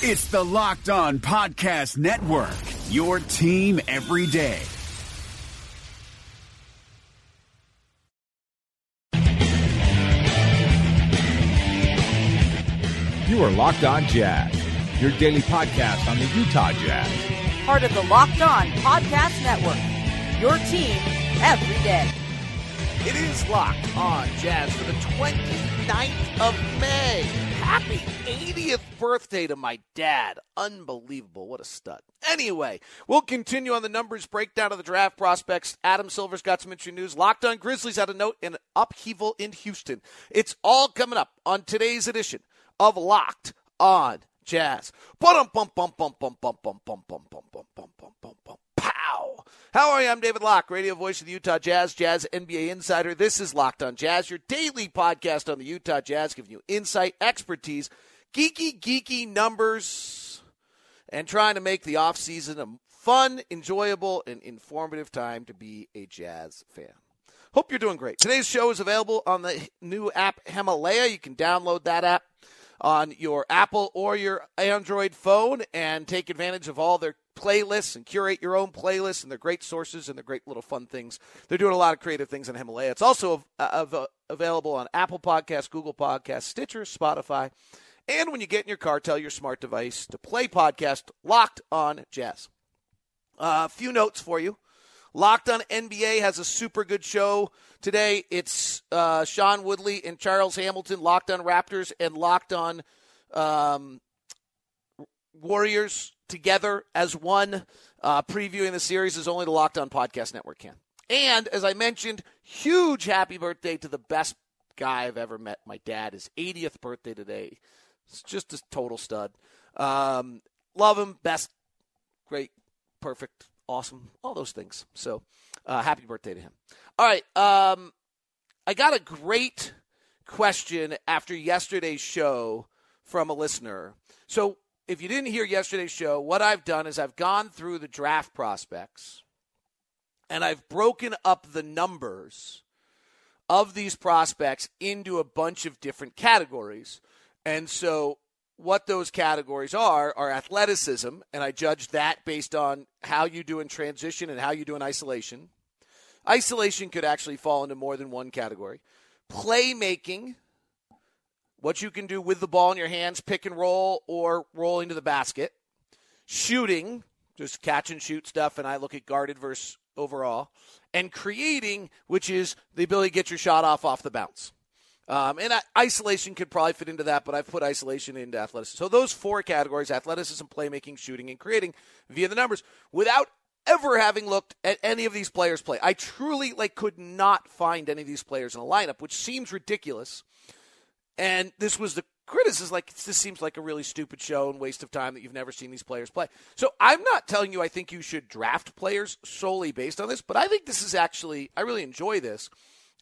It's the Locked On Podcast Network, your team every day. You are Locked On Jazz, your daily podcast on the Utah Jazz. Part of the Locked On Podcast Network, your team every day. It is Locked On Jazz for the 29th of May. Happy 80th birthday to my dad. Unbelievable. What a stud. Anyway, we'll continue on the numbers breakdown of the draft prospects. Adam Silver's got some interesting news. Locked On Grizzlies had a note in upheaval in Houston. It's all coming up on today's edition of Locked On Jazz. Pow! How are you? I'm David Locke, radio voice of the Utah Jazz, Jazz NBA insider. This is Locked On Jazz, your daily podcast on the Utah Jazz, giving you insight, expertise, geeky, geeky numbers, and trying to make the offseason a fun, enjoyable, and informative time to be a Jazz fan. Hope you're doing great. Today's show is available on the new app Himalaya. You can download that app on your Apple or your Android phone and take advantage of all their playlists and curate your own playlists and their great sources and their great little fun things. They're doing a lot of creative things on Himalaya. It's also uh, available on Apple Podcasts, Google Podcasts, Stitcher, Spotify. And when you get in your car, tell your smart device to play podcast Locked on Jazz. A uh, few notes for you. Locked on NBA has a super good show today. It's uh, Sean Woodley and Charles Hamilton, Locked on Raptors and Locked on um, Warriors together as one, uh, previewing the series is only the Locked on Podcast Network can. And as I mentioned, huge happy birthday to the best guy I've ever met. My dad, his 80th birthday today. It's just a total stud. Um, love him, best, great, perfect, awesome, all those things. So, uh, happy birthday to him. All right, um, I got a great question after yesterday's show from a listener. So, if you didn't hear yesterday's show, what I've done is I've gone through the draft prospects and I've broken up the numbers of these prospects into a bunch of different categories. And so what those categories are are athleticism, and I judge that based on how you do in transition and how you do in isolation. Isolation could actually fall into more than one category. Playmaking, what you can do with the ball in your hands, pick and roll, or roll into the basket. Shooting, just catch and shoot stuff, and I look at guarded versus overall. And creating, which is the ability to get your shot off off the bounce. Um, and isolation could probably fit into that, but I've put isolation into athleticism. So those four categories athleticism, playmaking, shooting, and creating via the numbers without ever having looked at any of these players play. I truly like could not find any of these players in a lineup, which seems ridiculous. And this was the criticism like this seems like a really stupid show and waste of time that you've never seen these players play. So I'm not telling you I think you should draft players solely based on this, but I think this is actually I really enjoy this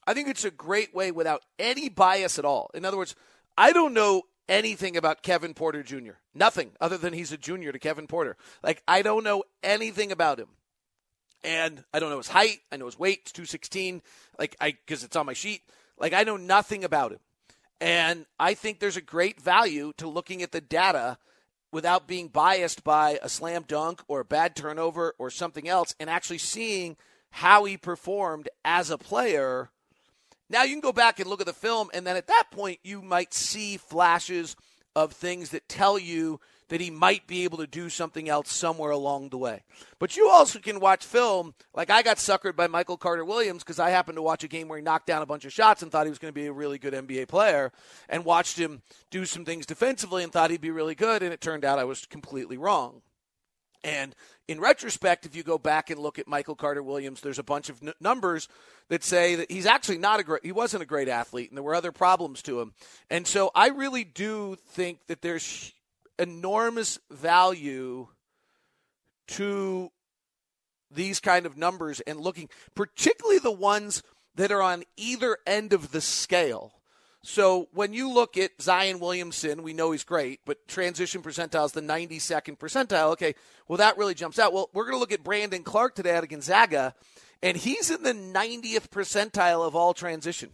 I think it's a great way without any bias at all. In other words, I don't know anything about Kevin Porter Jr. Nothing other than he's a junior to Kevin Porter. Like I don't know anything about him. And I don't know his height, I know his weight, it's 216, like I cuz it's on my sheet. Like I know nothing about him. And I think there's a great value to looking at the data without being biased by a slam dunk or a bad turnover or something else and actually seeing how he performed as a player. Now you can go back and look at the film, and then at that point, you might see flashes of things that tell you that he might be able to do something else somewhere along the way. But you also can watch film. Like I got suckered by Michael Carter Williams because I happened to watch a game where he knocked down a bunch of shots and thought he was going to be a really good NBA player, and watched him do some things defensively and thought he'd be really good, and it turned out I was completely wrong. And in retrospect, if you go back and look at Michael Carter Williams, there's a bunch of n- numbers that say that he's actually not a great, he wasn't a great athlete, and there were other problems to him. And so I really do think that there's enormous value to these kind of numbers and looking, particularly the ones that are on either end of the scale. So when you look at Zion Williamson, we know he's great, but transition percentile is the 92nd percentile. Okay, well, that really jumps out. Well, we're going to look at Brandon Clarke today out of Gonzaga, and he's in the 90th percentile of all transition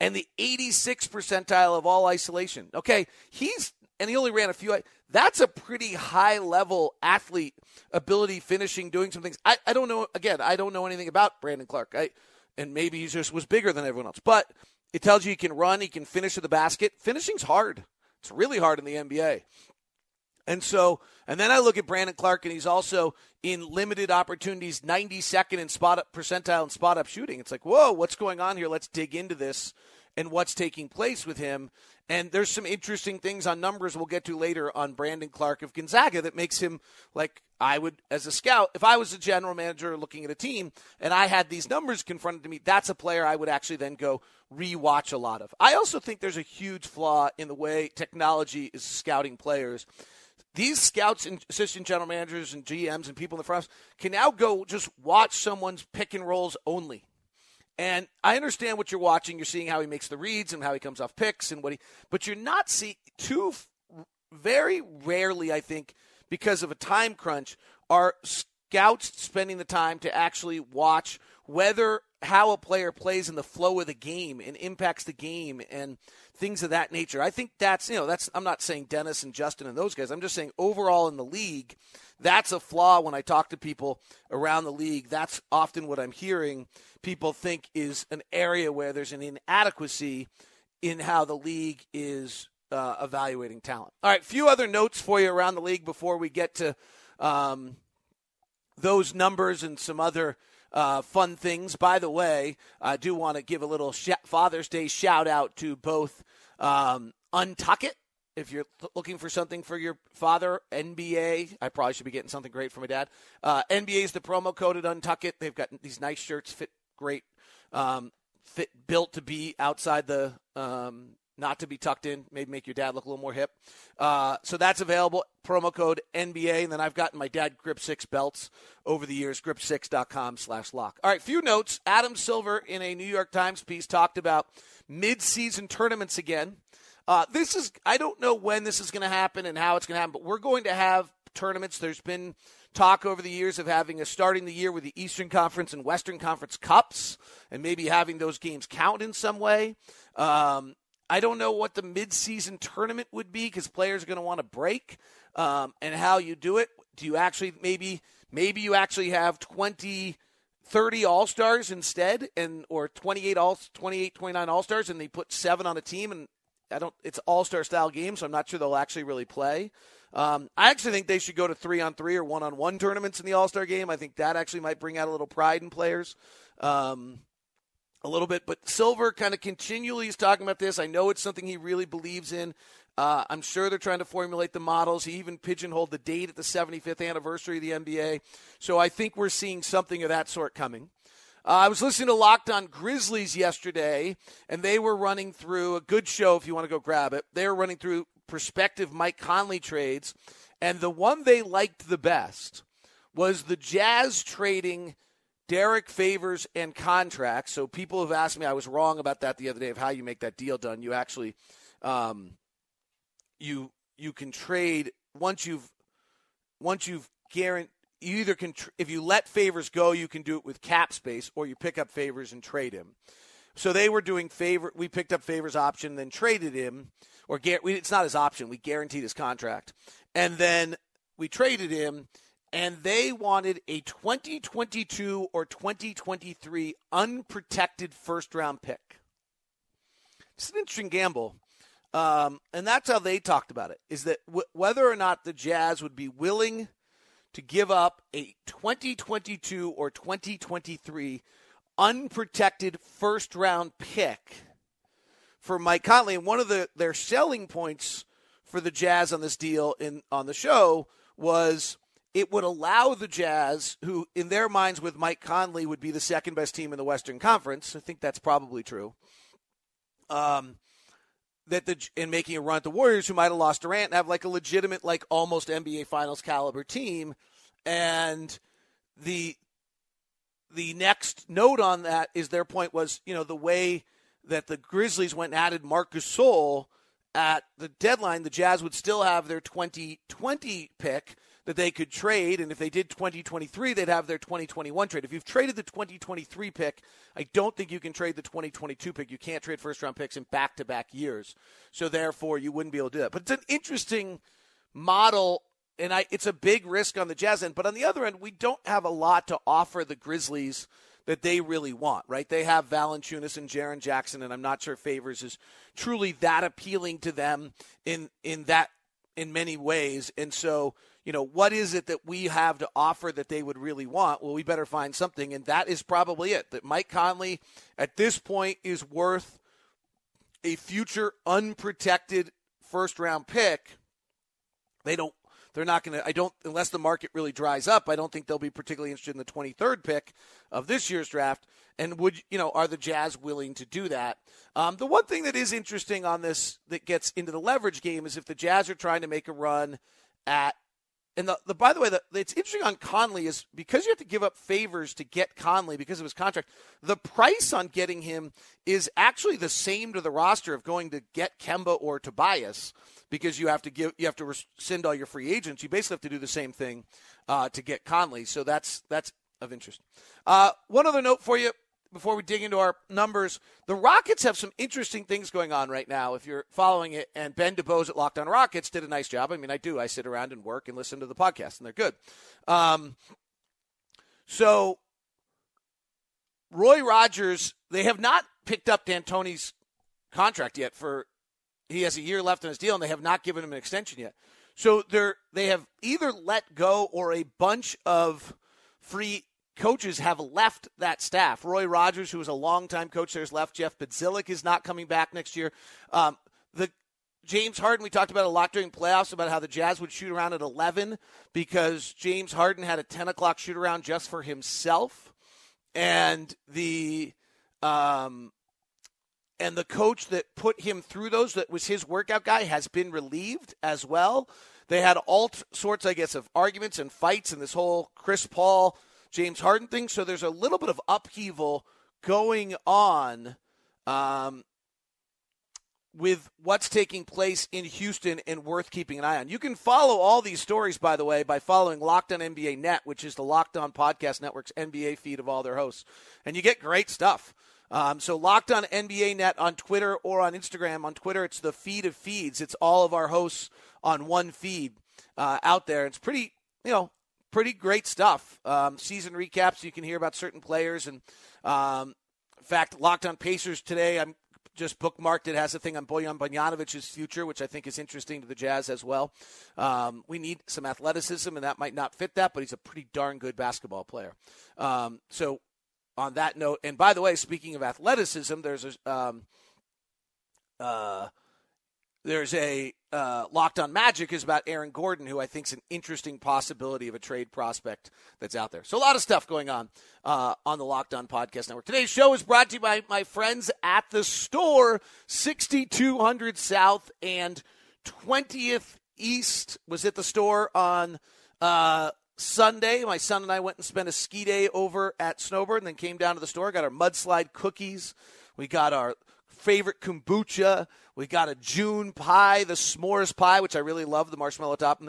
and the 86th percentile of all isolation. Okay, he's and he only ran a few. That's a pretty high level athlete ability, finishing, doing some things. I, I don't know. Again, I don't know anything about Brandon Clarke. I, and maybe he just was bigger than everyone else. But it tells you he can run, he can finish at the basket. Finishing's hard. It's really hard in the NBA. And so, and then I look at Brandon Clarke, and he's also in limited opportunities, 92nd in spot up percentile and spot up shooting. It's like, whoa, what's going on here? Let's dig into this and what's taking place with him. And there's some interesting things on numbers we'll get to later on Brandon Clarke of Gonzaga that makes him like I would, as a scout, if I was a general manager looking at a team and I had these numbers confronted to me, that's a player I would actually then go rewatch a lot of. I also think there's a huge flaw in the way technology is scouting players these scouts and assistant general managers and GMs and people in the front can now go just watch someone's pick and rolls only. And I understand what you're watching. You're seeing how he makes the reads and how he comes off picks and what he, but you're not seeing too very rarely, I think, because of a time crunch, are scouts spending the time to actually watch whether how a player plays in the flow of the game and impacts the game and things of that nature. I think that's, you know, that's, I'm not saying Dennis and Justin and those guys. I'm just saying overall in the league, that's a flaw when I talk to people around the league. That's often what I'm hearing people think is an area where there's an inadequacy in how the league is uh, evaluating talent. All right, few other notes for you around the league before we get to um, those numbers and some other uh, fun things. By the way, I do want to give a little sh- Father's Day shout out to both um, Untuck It. If you're looking for something for your father, NBA, I probably should be getting something great for my dad. Uh, NBA is the promo code at Untuck It. They've got these nice shirts, fit great, um, fit built to be outside the um, not to be tucked in, maybe make your dad look a little more hip. Uh, so that's available. Promo code NBA. And then I've gotten my dad Grip 6 belts over the years, grip6.com slash lock. All right, few notes. Adam Silver in a New York Times piece talked about mid-season tournaments again. Uh, this is, I don't know when this is going to happen and how it's going to happen, but we're going to have tournaments. There's been talk over the years of having a starting the year with the Eastern Conference and Western Conference Cups and maybe having those games count in some way. Um, I don't know what the midseason tournament would be because players are going to want to break um, and how you do it. Do you actually maybe maybe you actually have 20 30 all-stars instead and or 28 all 28 29 all-stars and they put 7 on a team and I don't it's all-star style game so I'm not sure they'll actually really play. Um, I actually think they should go to 3 on 3 or 1 on 1 tournaments in the all-star game. I think that actually might bring out a little pride in players. Um, a little bit, but Silver kind of continually is talking about this. I know it's something he really believes in. Uh, I'm sure they're trying to formulate the models. He even pigeonholed the date at the 75th anniversary of the NBA. So I think we're seeing something of that sort coming. Uh, I was listening to Locked On Grizzlies yesterday, and they were running through a good show if you want to go grab it. They were running through prospective Mike Conley trades, and the one they liked the best was the Jazz trading – Derrick Favors and contracts. So people have asked me, I was wrong about that the other day of how you make that deal done. You actually, um, you you can trade once you've once you've guaranteed. You either can, tr- if you let favors go, you can do it with cap space, or you pick up favors and trade him. So they were doing favor. We picked up favors option, then traded him, or it's not his option. We guaranteed his contract, and then we traded him and they wanted a 2022 or 2023 unprotected first round pick. It's an interesting gamble. Um, and that's how they talked about it is that w- whether or not the Jazz would be willing to give up a 2022 or 2023 unprotected first round pick for Mike Conley. And one of the their selling points for the Jazz on this deal in on the show was it would allow the Jazz, who in their minds with Mike Conley would be the second best team in the Western Conference. I think that's probably true. Um, that the in making a run at the Warriors, who might have lost Durant, and have like a legitimate, like almost NBA Finals caliber team, and the the next note on that is their point was you know the way that the Grizzlies went and added Marcus Gasol at the deadline, the Jazz would still have their 2020 pick that they could trade. And if they did 2023, they'd have their 2021 trade. If you've traded the 2023 pick, I don't think you can trade the 2022 pick. You can't trade first round picks in back to back years. So therefore, you wouldn't be able to do that. But it's an interesting model. And I, it's a big risk on the Jazz end. But on the other end, we don't have a lot to offer the Grizzlies that they really want, right? They have Valanciunas and Jaren Jackson, and I'm not sure Favors is truly that appealing to them in in that in many ways. And so, you know, what is it that we have to offer that they would really want? Well, we better find something, and that is probably it. That Mike Conley at this point is worth a future unprotected first round pick. They don't they're not going to, I don't, unless the market really dries up, I don't think they'll be particularly interested in the 23rd pick of this year's draft. And would, you know, are the Jazz willing to do that? Um, the one thing that is interesting on this that gets into the leverage game is if the Jazz are trying to make a run at and the, the by the way, the, it's interesting on Conley is because you have to give up favors to get Conley because of his contract. The price on getting him is actually the same to the roster of going to get Kemba or Tobias because you have to give you have to rescind all your free agents. You basically have to do the same thing uh, to get Conley. So that's that's of interest. Uh, one other note for you before we dig into our numbers, the Rockets have some interesting things going on right now. If you're following it, and Ben DuBose at Locked On Rockets did a nice job. I mean, I do. I sit around and work and listen to the podcast, and they're good. Um, so, Roy Rogers, they have not picked up D'Antoni's contract yet. For he has a year left on his deal, and they have not given him an extension yet. So they're they have either let go or a bunch of free coaches have left that staff. Roy Rogers, who was a longtime coach there, has left. Jeff Bzdelik is not coming back next year. Um, the James Harden, we talked about a lot during playoffs about how the Jazz would shoot around at 11 because James Harden had a 10 o'clock shoot around just for himself. And the. Um, and the coach that put him through those, that was his workout guy, has been relieved as well. They had all sorts, I guess, of arguments and fights, and this whole Chris Paul James Harden thing. So there's a little bit of upheaval going on um, with what's taking place in Houston and worth keeping an eye on. You can follow all these stories, by the way, by following Locked On NBA Net, which is the Locked On Podcast Network's NBA feed of all their hosts. And you get great stuff. Um, so Locked On NBA Net on Twitter or on Instagram. On Twitter, it's the feed of feeds. It's all of our hosts on one feed uh, out there. It's pretty, you know, pretty great stuff. Um, season recaps, you can hear about certain players. And um, in fact, Locked on Pacers today, I'm just bookmarked it has a thing on Bojan Bogdanovic's future, which I think is interesting to the Jazz as well. Um, we need some athleticism, and that might not fit that, but he's a pretty darn good basketball player. Um, so, on that note, and by the way, speaking of athleticism, there's a um, uh, there's a uh, Locked on Magic is about Aaron Gordon, who I think is an interesting possibility of a trade prospect that's out there. So a lot of stuff going on uh, on the Locked On Podcast Network. Today's show is brought to you by my friends at the store, 6200 South and 20th East. Was at the store on uh, Sunday. My son and I went and spent a ski day over at Snowbird, and then came down to the store. Got our mudslide cookies. We got our favorite kombucha. We got a June pie, the s'mores pie, which I really love, the marshmallow top.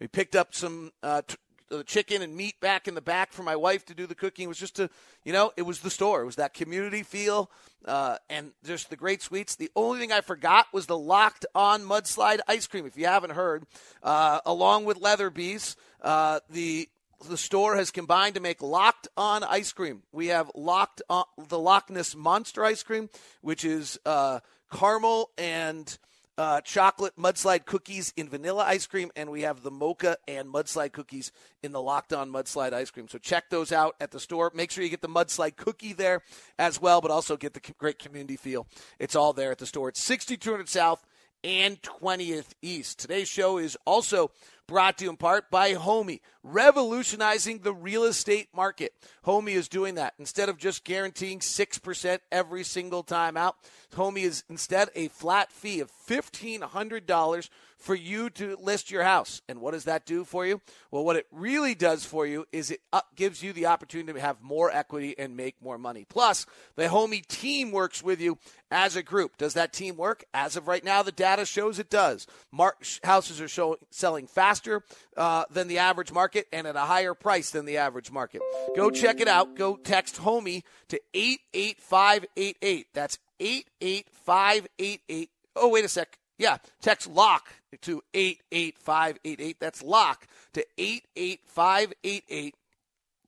We picked up some uh, t- uh, chicken and meat back in the back for my wife to do the cooking. It was just to, you know, it was the store. It was that community feel uh, and just the great sweets. The only thing I forgot was the locked on mudslide ice cream. If you haven't heard, uh, along with Leatherby's, uh, the the store has combined to make locked on ice cream. We have locked on the Loch Ness Monster ice cream, which is uh, caramel and uh, chocolate mudslide cookies in vanilla ice cream, and we have the mocha and mudslide cookies in the locked on mudslide ice cream. So check those out at the store. Make sure you get the mudslide cookie there as well, but also get the great community feel. It's all there at the store. It's 6200 South and 20th East. Today's show is also brought to you in part by Homie, revolutionizing the real estate market. Homie is doing that. Instead of just guaranteeing 6% every single time out, Homie is instead a flat fee of $1,500 for you to list your house. And what does that do for you? Well, what it really does for you is it gives you the opportunity to have more equity and make more money. Plus, the Homie team works with you as a group. Does that team work? As of right now, the data shows it does. Mark, houses are show, selling faster uh, than the average market and at a higher price than the average market. Go check it out. Go text Homie to 88588. That's 88588. Oh, wait a sec. Yeah, text lock to 88588. That's lock to 88588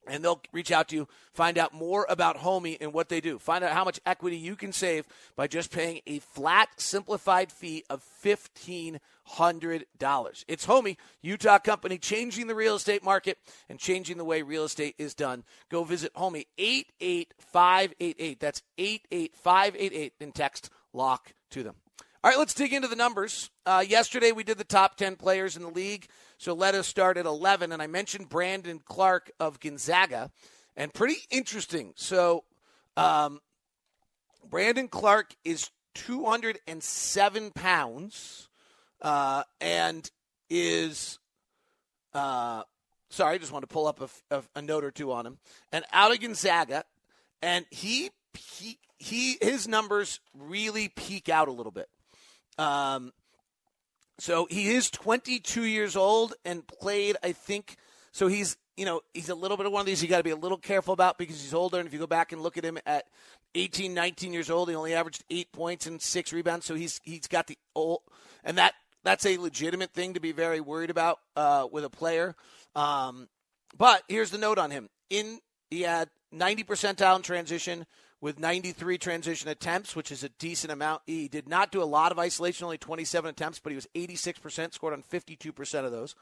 and they'll reach out to you, find out more about Homie and what they do. Find out how much equity you can save by just paying a flat, simplified fee of $1,500. It's Homie, Utah company, changing the real estate market and changing the way real estate is done. Go visit Homie 88588. That's 88588 and text lock to them. All right, let's dig into the numbers. Uh, yesterday we did the top 10 players in the league. So let us start at 11. And I mentioned Brandon Clarke of Gonzaga. And pretty interesting. So um, Brandon Clarke is 207 pounds uh, and is. Uh, sorry, I just want to pull up a, a, a note or two on him. And out of Gonzaga. And he, he, he his numbers really peak out a little bit. Um, so he is 22 years old and played, I think. So he's, you know, he's a little bit of one of these you got to be a little careful about because he's older. And if you go back and look at him at 18, 19 years old, he only averaged eight points and six rebounds. So he's he's got the old, and that that's a legitimate thing to be very worried about uh, with a player. Um, but here's the note on him: in he had 90 percentile in transition, with 93 transition attempts, which is a decent amount. He did not do a lot of isolation, only 27 attempts, but he was 86%, scored on 52% of those.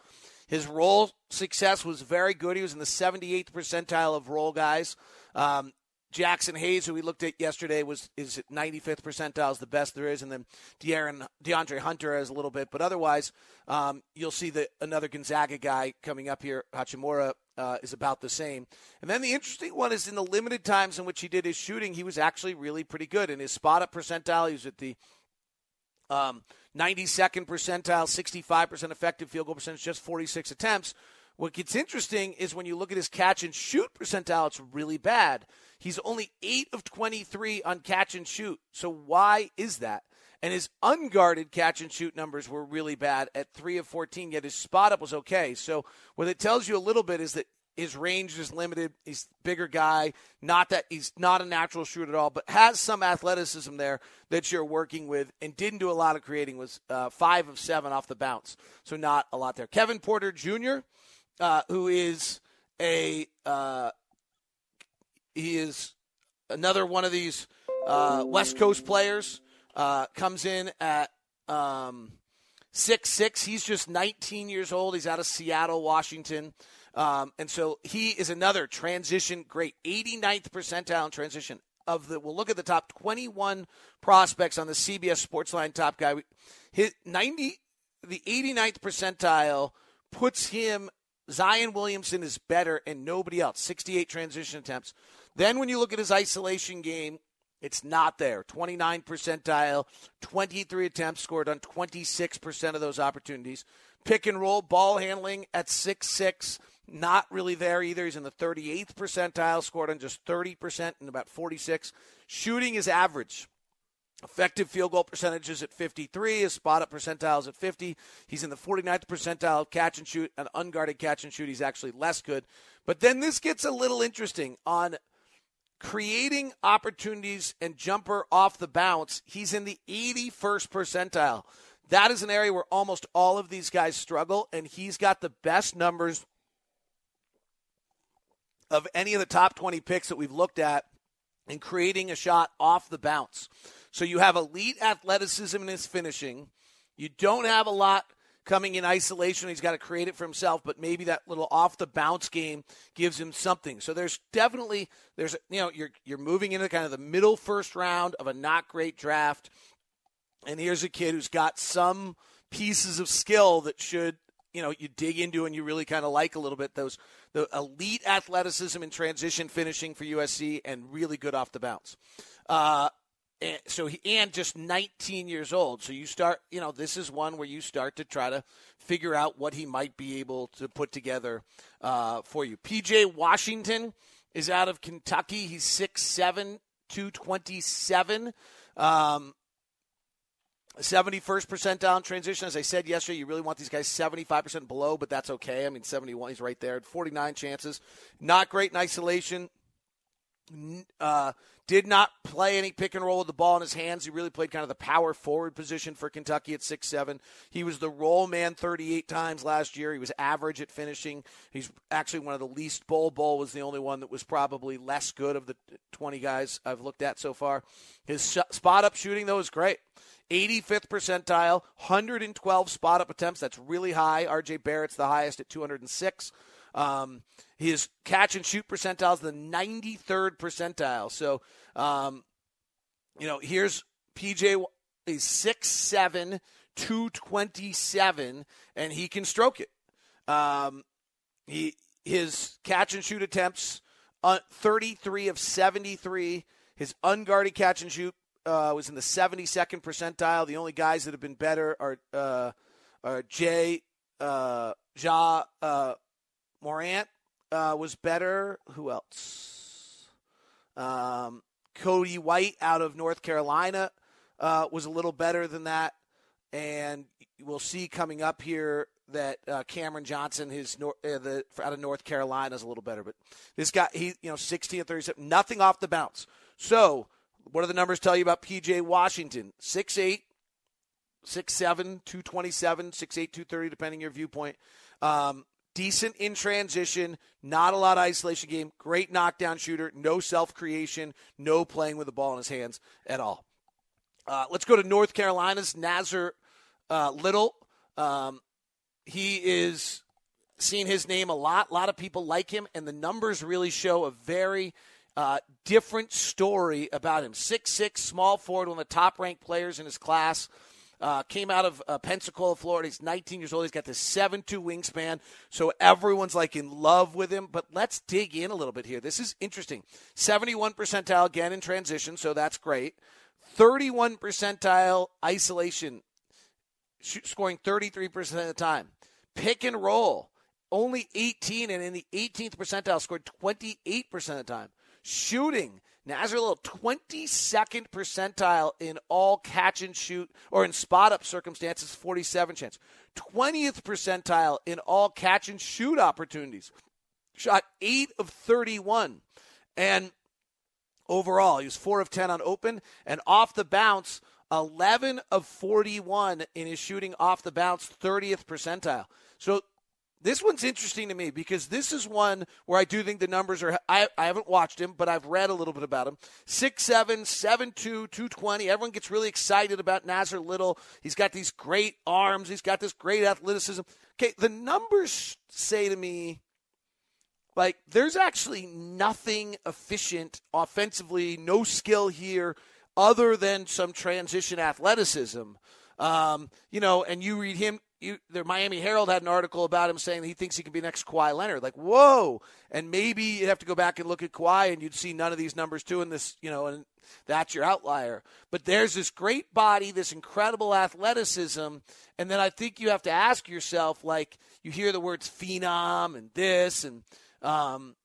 His roll success was very good. He was in the 78th percentile of roll guys. Um, Jaxson Hayes, who we looked at yesterday, was is at 95th percentile, is the best there is, and then De'Aaron, DeAndre Hunter has a little bit, but otherwise, um, you'll see that another Gonzaga guy coming up here, Hachimura, uh, is about the same. And then the interesting one is in the limited times in which he did his shooting, he was actually really pretty good. In his spot up percentile, he was at the um, 92nd percentile, 65% effective field goal percentage, just 46 attempts. What gets interesting is when you look at his catch and shoot percentile, it's really bad. He's only 8 of 23 on catch and shoot. So why is that? And his unguarded catch and shoot numbers were really bad at 3 of 14, yet his spot up was okay. So what it tells you a little bit is that his range is limited. He's bigger guy. Not that he's not a natural shooter at all, but has some athleticism there that you're working with and didn't do a lot of creating. Was uh, five of seven off the bounce, so not a lot there. Kevin Porter Jr., uh, who is a uh, he is another one of these uh, West Coast players. Uh, comes in at um, six six. He's just 19 years old. He's out of Seattle, Washington. Um, and so he is another transition great, 89th percentile transition. Of the, we'll look at the top 21 prospects on the CBS Sportsline top guy. His 90, the 89th percentile puts him. Zion Williamson is better and nobody else. 68 transition attempts. Then when you look at his isolation game, it's not there. 29 percentile, 23 attempts scored on 26% of those opportunities. Pick and roll, ball handling at 6 6 not really there either. He's in the 38th percentile, scored on just 30% and about 46. Shooting is average. Effective field goal percentage is at 53. His spot up percentile is at 50. He's in the 49th percentile catch and shoot. An unguarded catch and shoot, he's actually less good. But then this gets a little interesting on creating opportunities and jumper off the bounce. He's in the 81st percentile. That is an area where almost all of these guys struggle, and he's got the best numbers of any of the top 20 picks that we've looked at in creating a shot off the bounce. So you have elite athleticism in his finishing. You don't have a lot coming in isolation. He's got to create it for himself, but maybe that little off the bounce game gives him something. So there's definitely there's you know you're you're moving into kind of the middle first round of a not great draft. And here's a kid who's got some pieces of skill that should you know you dig into and you really kind of like a little bit those the elite athleticism and transition finishing for USC and really good off the bounce. Uh, and so he and just 19 years old. So you start, you know, this is one where you start to try to figure out what he might be able to put together uh, for you. PJ Washington is out of Kentucky. He's 6'7", 227. Um, 71st percentile transition. As I said yesterday, you really want these guys 75% below, but that's okay. I mean, 71, he's right there. 49 chances. Not great in isolation. Uh, did not play any pick and roll with the ball in his hands. He really played kind of the power forward position for Kentucky at six seven. He was the roll man 38 times last year. He was average at finishing. He's actually one of the least. Bol Bol was the only one that was probably less good of the 20 guys I've looked at so far. His spot up shooting, though, is great. 85th percentile, 112 spot up attempts. That's really high. RJ Barrett's the highest at 206. Um, his catch and shoot percentile is the 93rd percentile. So, um, you know, here's PJ is 6'7, 227, and he can stroke it. Um, he his catch and shoot attempts, uh, 33 of 73. His unguarded catch and shoot uh, was in the 72nd percentile. The only guys that have been better are uh, are Jay uh, Ja uh, Morant uh, was better. Who else? Um, Coby White out of North Carolina uh, was a little better than that, and we'll see coming up here that uh, Cameron Johnson, his nor- uh, the, out of North Carolina, is a little better. But this guy, he you know, 16 and 37, nothing off the bounce. So, what do the numbers tell you about PJ Washington? 6'8", 6'7", 227, 6'8", 230, depending your viewpoint. Um, decent in transition, not a lot of isolation game, great knockdown shooter, no self creation, no playing with the ball in his hands at all. Uh, let's go to North Carolina's Nassir uh, Little. Um, he is seeing his name a lot. A lot of people like him, and the numbers really show a very uh, different story about him. Six six, small forward, one of the top ranked players in his class. Uh, came out of uh, Pensacola, Florida. He's 19 years old. He's got this 7 2 wingspan. So everyone's like in love with him. But let's dig in a little bit here. This is interesting. 71 percentile again in transition. So that's great. 31 percentile isolation, scoring 33% of the time. Pick and roll, only 18. And in the 18th percentile, scored 28% of the time. Shooting, Nassir 22nd percentile in all catch and shoot or in spot up circumstances, 47 chance. 20th percentile in all catch and shoot opportunities. Shot 8 of 31. And overall, he was 4 of 10 on open and off the bounce, 11 of 41 in his shooting off the bounce, 30th percentile. So this one's interesting to me because this is one where I do think the numbers are. I, I haven't watched him, but I've read a little bit about him. 6'7, 7'2, 220. Everyone gets really excited about Nassir Little. He's got these great arms, he's got this great athleticism. Okay, the numbers say to me, like, there's actually nothing efficient offensively, no skill here other than some transition athleticism. Um, you know, and you read him you, the Miami Herald had an article about him saying he thinks he can be next Kawhi Leonard. Like, whoa! And maybe you'd have to go back and look at Kawhi, and you'd see none of these numbers too in this, you know, and that's your outlier. But there's this great body, this incredible athleticism, and then I think you have to ask yourself, like, you hear the words phenom and this, and um,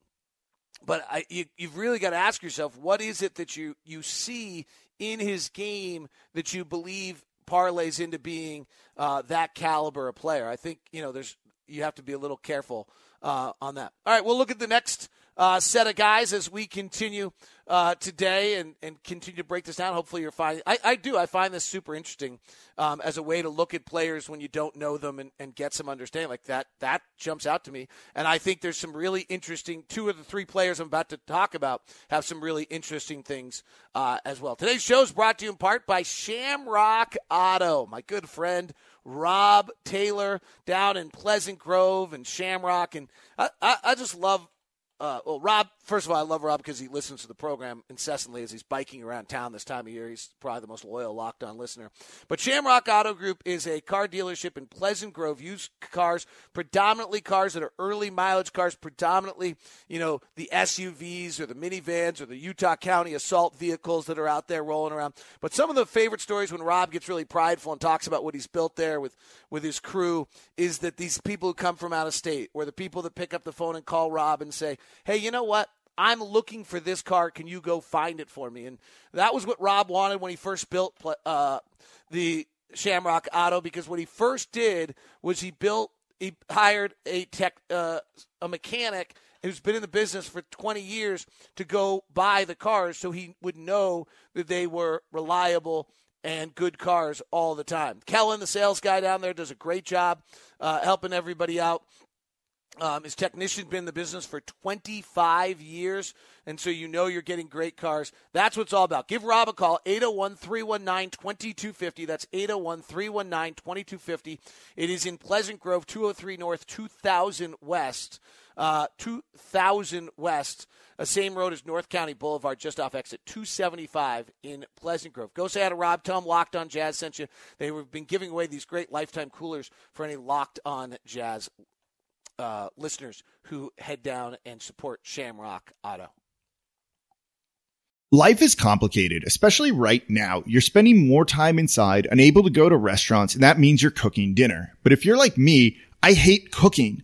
but I, you, you've really got to ask yourself, what is it that you you see in his game that you believe parlays into being uh, that caliber of player. I think you know there's you have to be a little careful uh, on that. All right, we'll look at the next uh, set of guys as we continue uh, today and, and continue to break this down. Hopefully, you're finding. I, I do. I find this super interesting um, as a way to look at players when you don't know them and, and get some understanding. Like that, that jumps out to me. And I think there's some really interesting. Two of the three players I'm about to talk about have some really interesting things uh, as well. Today's show is brought to you in part by Shamrock Auto, my good friend. Rob Taylor down in Pleasant Grove and Shamrock. And I, I, I just love uh, well, Rob. First of all, I love Rob because he listens to the program incessantly as he's biking around town this time of year. He's probably the most loyal, locked on listener. But Shamrock Auto Group is a car dealership in Pleasant Grove. Used cars, predominantly cars that are early mileage cars, predominantly you know the SUVs or the minivans or the Utah County assault vehicles that are out there rolling around. But some of the favorite stories when Rob gets really prideful and talks about what he's built there with with his crew is that these people who come from out of state, or the people that pick up the phone and call Rob and say, hey, you know what? I'm looking for this car. Can you go find it for me? And that was what Rob wanted when he first built uh, the Shamrock Auto because what he first did was he built, he hired a tech, uh, a mechanic who's been in the business for 20 years to go buy the cars so he would know that they were reliable and good cars all the time. Kellen, the sales guy down there, does a great job uh, helping everybody out. Um, his technician been in the business for 25 years, and so you know you're getting great cars. That's what it's all about. Give Rob a call, 801 319 2250. That's 801 319 2250. It is in Pleasant Grove, 203 North, 2000 West. Uh, 2000 West, uh, same road as North County Boulevard, just off exit 275 in Pleasant Grove. Go say hi to Rob. Tell him Locked On Jazz sent you. They've been giving away these great lifetime coolers for any Locked On Jazz uh, listeners who head down and support Shamrock Auto. Life is complicated, especially right now. You're spending more time inside, unable to go to restaurants, and that means you're cooking dinner. But if you're like me, I hate cooking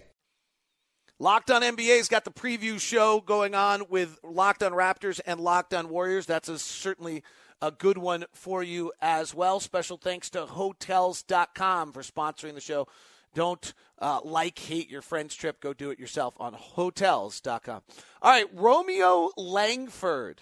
Locked on NBA's got the preview show going on with Locked on Raptors and Locked on Warriors. That's a, certainly a good one for you as well. Special thanks to Hotels.com for sponsoring the show. Don't uh, like, hate your friend's trip. Go do it yourself on Hotels.com. All right, Romeo Langford.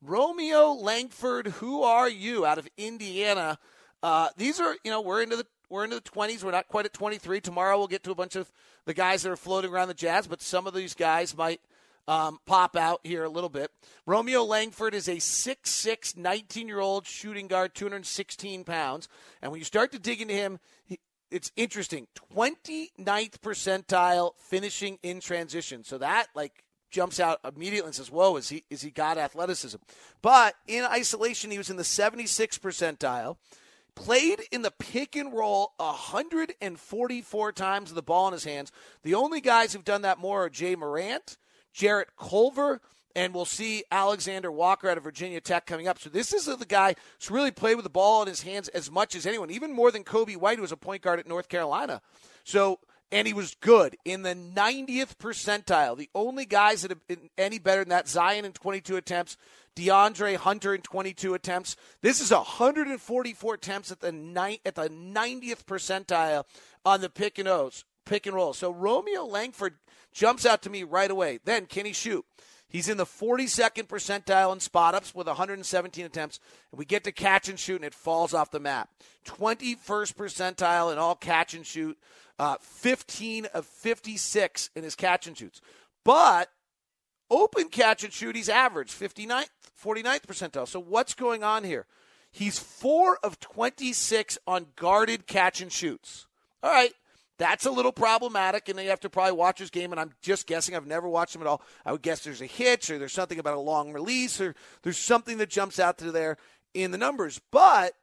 Romeo Langford, who are you out of Indiana? Uh, these are, you know, we're into the we're into the 20s. We're not quite at 23. Tomorrow we'll get to a bunch of the guys that are floating around the Jazz, but some of these guys might um, pop out here a little bit. Romeo Langford is a 6'6, 19 year old shooting guard, 216 pounds. And when you start to dig into him, he, it's interesting. 29th percentile finishing in transition. So that, like, jumps out immediately and says, "Whoa, is he is he got athleticism?" But in isolation, he was in the 76th percentile played in the pick and roll 144 times with the ball in his hands. The only guys who've done that more are Jay Morant, Jarrett Culver, and we'll see Alexander Walker out of Virginia Tech coming up. So this is the guy who's really played with the ball in his hands as much as anyone, even more than Coby White, who was a point guard at North Carolina. So and he was good in the 90th percentile. The only guys that have been any better than that, Zion in 22 attempts, DeAndre Hunter in 22 attempts. This is 144 attempts at the ni- at the 90th percentile on the pick and O's, pick and roll. So Romeo Langford jumps out to me right away. Then can he shoot? He's in the 42nd percentile in spot ups with 117 attempts. And we get to catch and shoot, and it falls off the map. 21st percentile in all catch and shoot, uh, 15 of 56 in his catch and shoots. But open catch and shoot, he's average 59th, 49th percentile. So what's going on here? He's four of 26 on guarded catch and shoots. All right. That's a little problematic, and then you have to probably watch his game. And I'm just guessing; I've never watched him at all. I would guess there's a hitch, or there's something about a long release, or there's something that jumps out to there in the numbers. But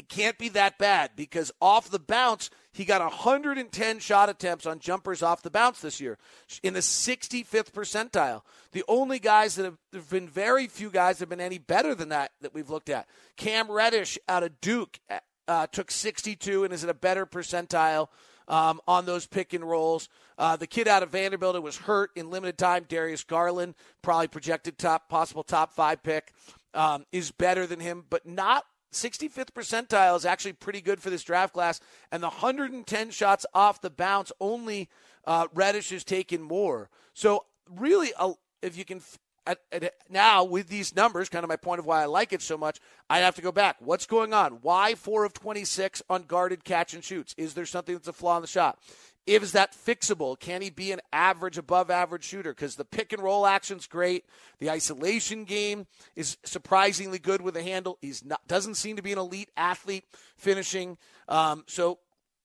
it can't be that bad because off the bounce, he got 110 shot attempts on jumpers off the bounce this year in the 65th percentile. The only guys that have, there have been very few guys that have been any better than that that we've looked at. Cam Reddish out of Duke uh, took 62 and is at a better percentile um, on those pick and rolls. Uh, the kid out of Vanderbilt who was hurt in limited time, Darius Garland, probably projected top, possible top five pick, um, is better than him, but not 65th percentile is actually pretty good for this draft class. And the 110 shots off the bounce, only uh, Reddish has taken more. So, really, uh, if you can. At, at, now, with these numbers, kind of my point of why I like it so much, I have to go back. What's going on? Why 4 of 26 on guarded catch and shoots? Is there something that's a flaw in the shot? Is that fixable? Can he be an average, above average shooter? Because the pick and roll action's great. The isolation game is surprisingly good with a handle. He's not doesn't seem to be an elite athlete finishing. Um, so,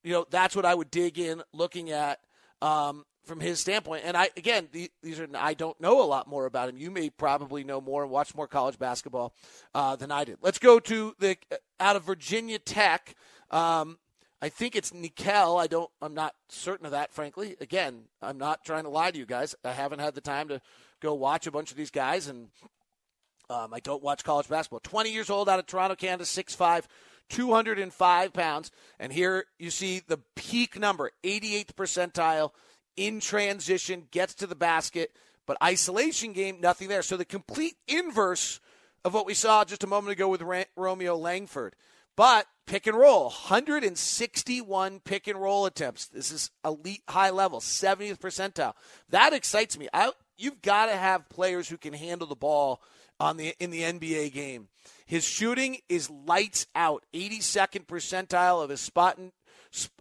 you know, that's what I would dig in looking at um, from his standpoint. And I again, these are I don't know a lot more about him. You may probably know more and watch more college basketball uh, than I did. Let's go to the out of Virginia Tech. Um, I think it's Nickeil. I don't. I'm not certain of that, frankly. Again, I'm not trying to lie to you guys. I haven't had the time to go watch a bunch of these guys, and um, I don't watch college basketball. 20 years old, out of Toronto, Canada, 6'5", 205 pounds, and here you see the peak number, 88th percentile in transition, gets to the basket, but isolation game, nothing there. So the complete inverse of what we saw just a moment ago with Romeo Langford. But pick and roll, 161 pick and roll attempts. This is elite high level, 70th percentile. That excites me. I, you've got to have players who can handle the ball on the in the NBA game. His shooting is lights out, 82nd percentile of his spot and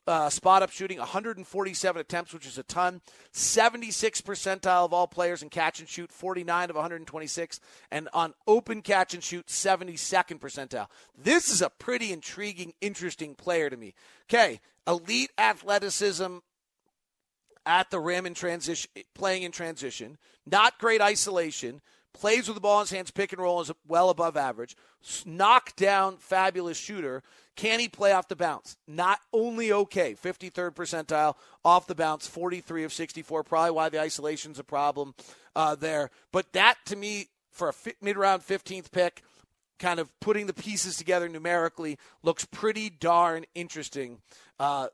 uh, spot up shooting, 147 attempts, which is a ton. 76 percentile of all players in catch and shoot, 49 of 126. And on open catch and shoot, 72nd percentile. This is a pretty intriguing, interesting player to me. Okay, elite athleticism at the rim in transition, playing in transition. Not great isolation plays with the ball in his hands, pick and roll is well above average. Knock down, fabulous shooter. Can he play off the bounce? Not only okay, 53rd percentile off the bounce, 43 of 64. Probably why the isolation's a problem uh, there. But that to me, for a mid round 15th pick, kind of putting the pieces together numerically, looks pretty darn interesting. Uh,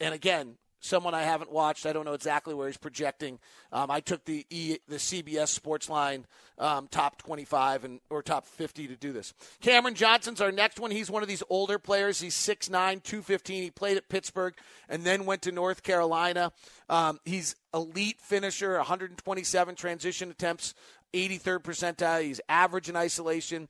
and again, someone I haven't watched. I don't know exactly where he's projecting. Um, I took the e, the CBS Sportsline um, top 25 and or top 50 to do this. Cameron Johnson's our next one. He's one of these older players. He's 6'9", 215. He played at Pittsburgh and then went to North Carolina. Um, he's elite finisher, 127 transition attempts, 83rd percentile. He's average in isolation,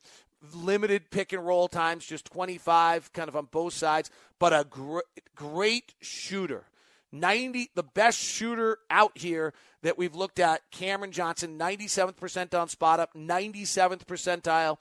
limited pick and roll times, just 25, kind of on both sides, but a gr- great shooter. 90 the best shooter out here that we've looked at cameron johnson 97th percentile on spot up 97th percentile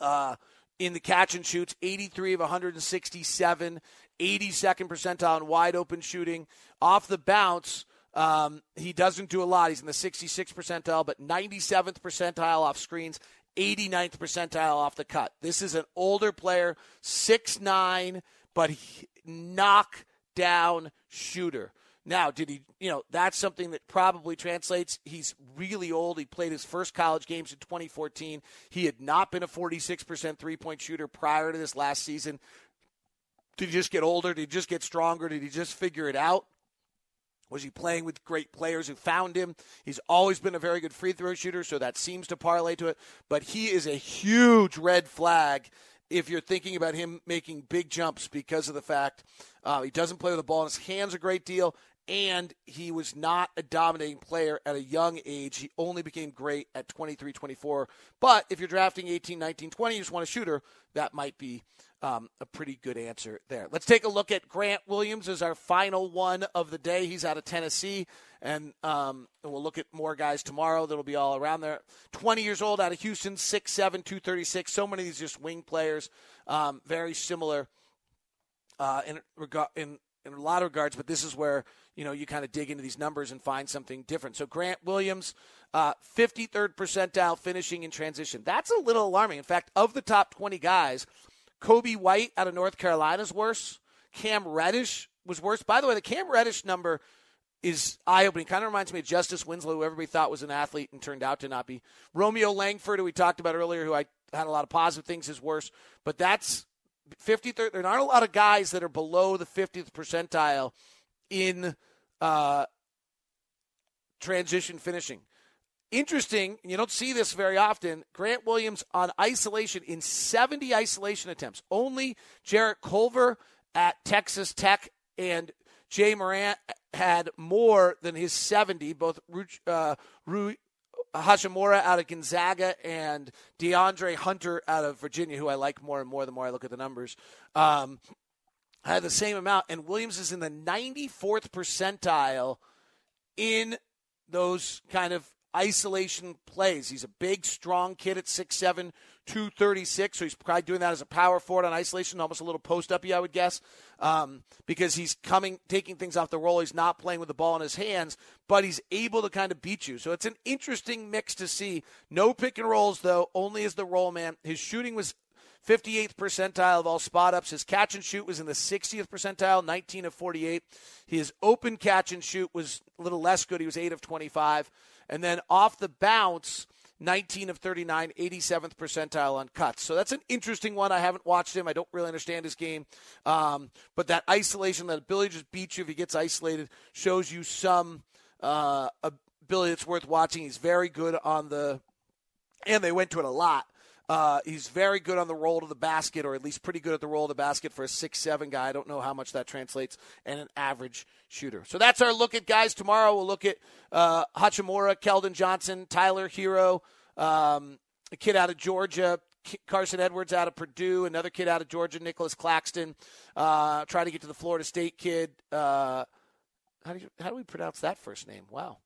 uh, in the catch and shoots 83 of 167 82nd percentile in wide open shooting. Off the bounce um, he doesn't do a lot. He's in the 66th percentile but 97th percentile off screens 89th percentile off the cut. This is an older player six nine, but he, knock down shooter. Now, did he, you know, that's something that probably translates. He's really old. He played his first college games in 2014. He had not been a 46% three point shooter prior to this last season. Did he just get older? Did he just get stronger? Did he just figure it out? Was he playing with great players who found him? He's always been a very good free throw shooter, so that seems to parlay to it. But he is a huge red flag if you're thinking about him making big jumps because of the fact uh, he doesn't play with the ball in his hands a great deal, and he was not a dominating player at a young age. He only became great at 23, 24. But if you're drafting 18, 19, 20, you just want a shooter, that might be um, a pretty good answer there. Let's take a look at Grant Williams as our final one of the day. He's out of Tennessee, and, um, and we'll look at more guys tomorrow that'll be all around there. 20 years old out of Houston, 6'7", 236. So many of these just wing players, um, very similar uh, in, in in a lot of regards, but this is where you know you kind of dig into these numbers and find something different. So Grant Williams, uh, 53rd percentile finishing in transition. That's a little alarming. In fact, of the top 20 guys, Coby White out of North Carolina is worse. Cam Reddish was worse. By the way, the Cam Reddish number is eye opening. Kind of reminds me of Justice Winslow, who everybody thought was an athlete and turned out to not be. Romeo Langford, who we talked about earlier, who I had a lot of positive things, is worse. But that's 53rd. There aren't a lot of guys that are below the 50th percentile in uh, transition finishing. Interesting, you don't see this very often. Grant Williams on isolation in 70 isolation attempts. Only Jarrett Culver at Texas Tech and Ja Morant had more than his 70. Both uh, Rui Hachimura out of Gonzaga and DeAndre Hunter out of Virginia, who I like more and more the more I look at the numbers, um, had the same amount. And Williams is in the 94th percentile in those kind of isolation plays. He's a big, strong kid at 6'7, 236, so he's probably doing that as a power forward on isolation, almost a little post up I would guess, um, because he's coming, taking things off the roll. He's not playing with the ball in his hands, but he's able to kind of beat you. So it's an interesting mix to see. No pick and rolls, though, only as the roll man. His shooting was 58th percentile of all spot ups. His catch and shoot was in the 60th percentile, 19 of 48. His open catch and shoot was a little less good. He was 8 of 25. And then off the bounce, 19 of 39, 87th percentile on cuts. So that's an interesting one. I haven't watched him. I don't really understand his game. Um, but that isolation, that ability to just beat you if he gets isolated, shows you some uh, ability that's worth watching. He's very good on the, and they went to it a lot. Uh, he's very good on the roll to the basket, or at least pretty good at the roll to the basket for a six-seven guy. I don't know how much that translates, and an average shooter. So that's our look at guys. Tomorrow we'll look at uh, Hachimura, Keldon Johnson, Tyler Herro, um, a kid out of Georgia, Carson Edwards out of Purdue, another kid out of Georgia, Nicolas Claxton. Uh, try to get to the Florida State kid. Uh, how do you, how do we pronounce that first name? Wow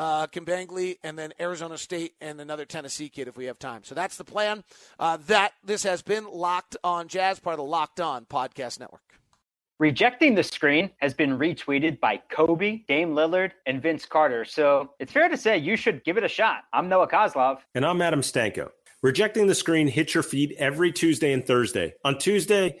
uh, Kabengele, and then Arizona State and another Tennessee kid if we have time. So that's the plan. Uh, that this has been Locked On Jazz, part of the Locked On Podcast Network. Rejecting the screen has been retweeted by Kobe, Dame Lillard, and Vince Carter. So it's fair to say you should give it a shot. I'm Noah Kozlov. And I'm Adam Stanko. Rejecting the screen hits your feed every Tuesday and Thursday. On Tuesday,